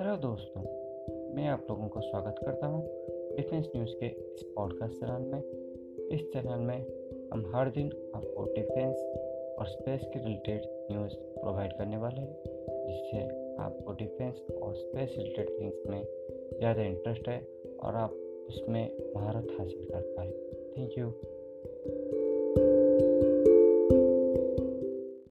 Hello दोस्तों, मैं आप लोगों का स्वागत करता हूँ डिफेंस न्यूज़ के इस पॉडकास्ट चैनल में। इस चैनल में हम हर दिन आपको डिफेंस और स्पेस के रिलेटेड न्यूज़ प्रोवाइड करने वाले हैं, जिससे आपको डिफेंस और स्पेस रिलेटेड थिंग्स में ज़्यादा इंटरेस्ट है और आप उसमें महारत हासिल कर पाए। Thank you.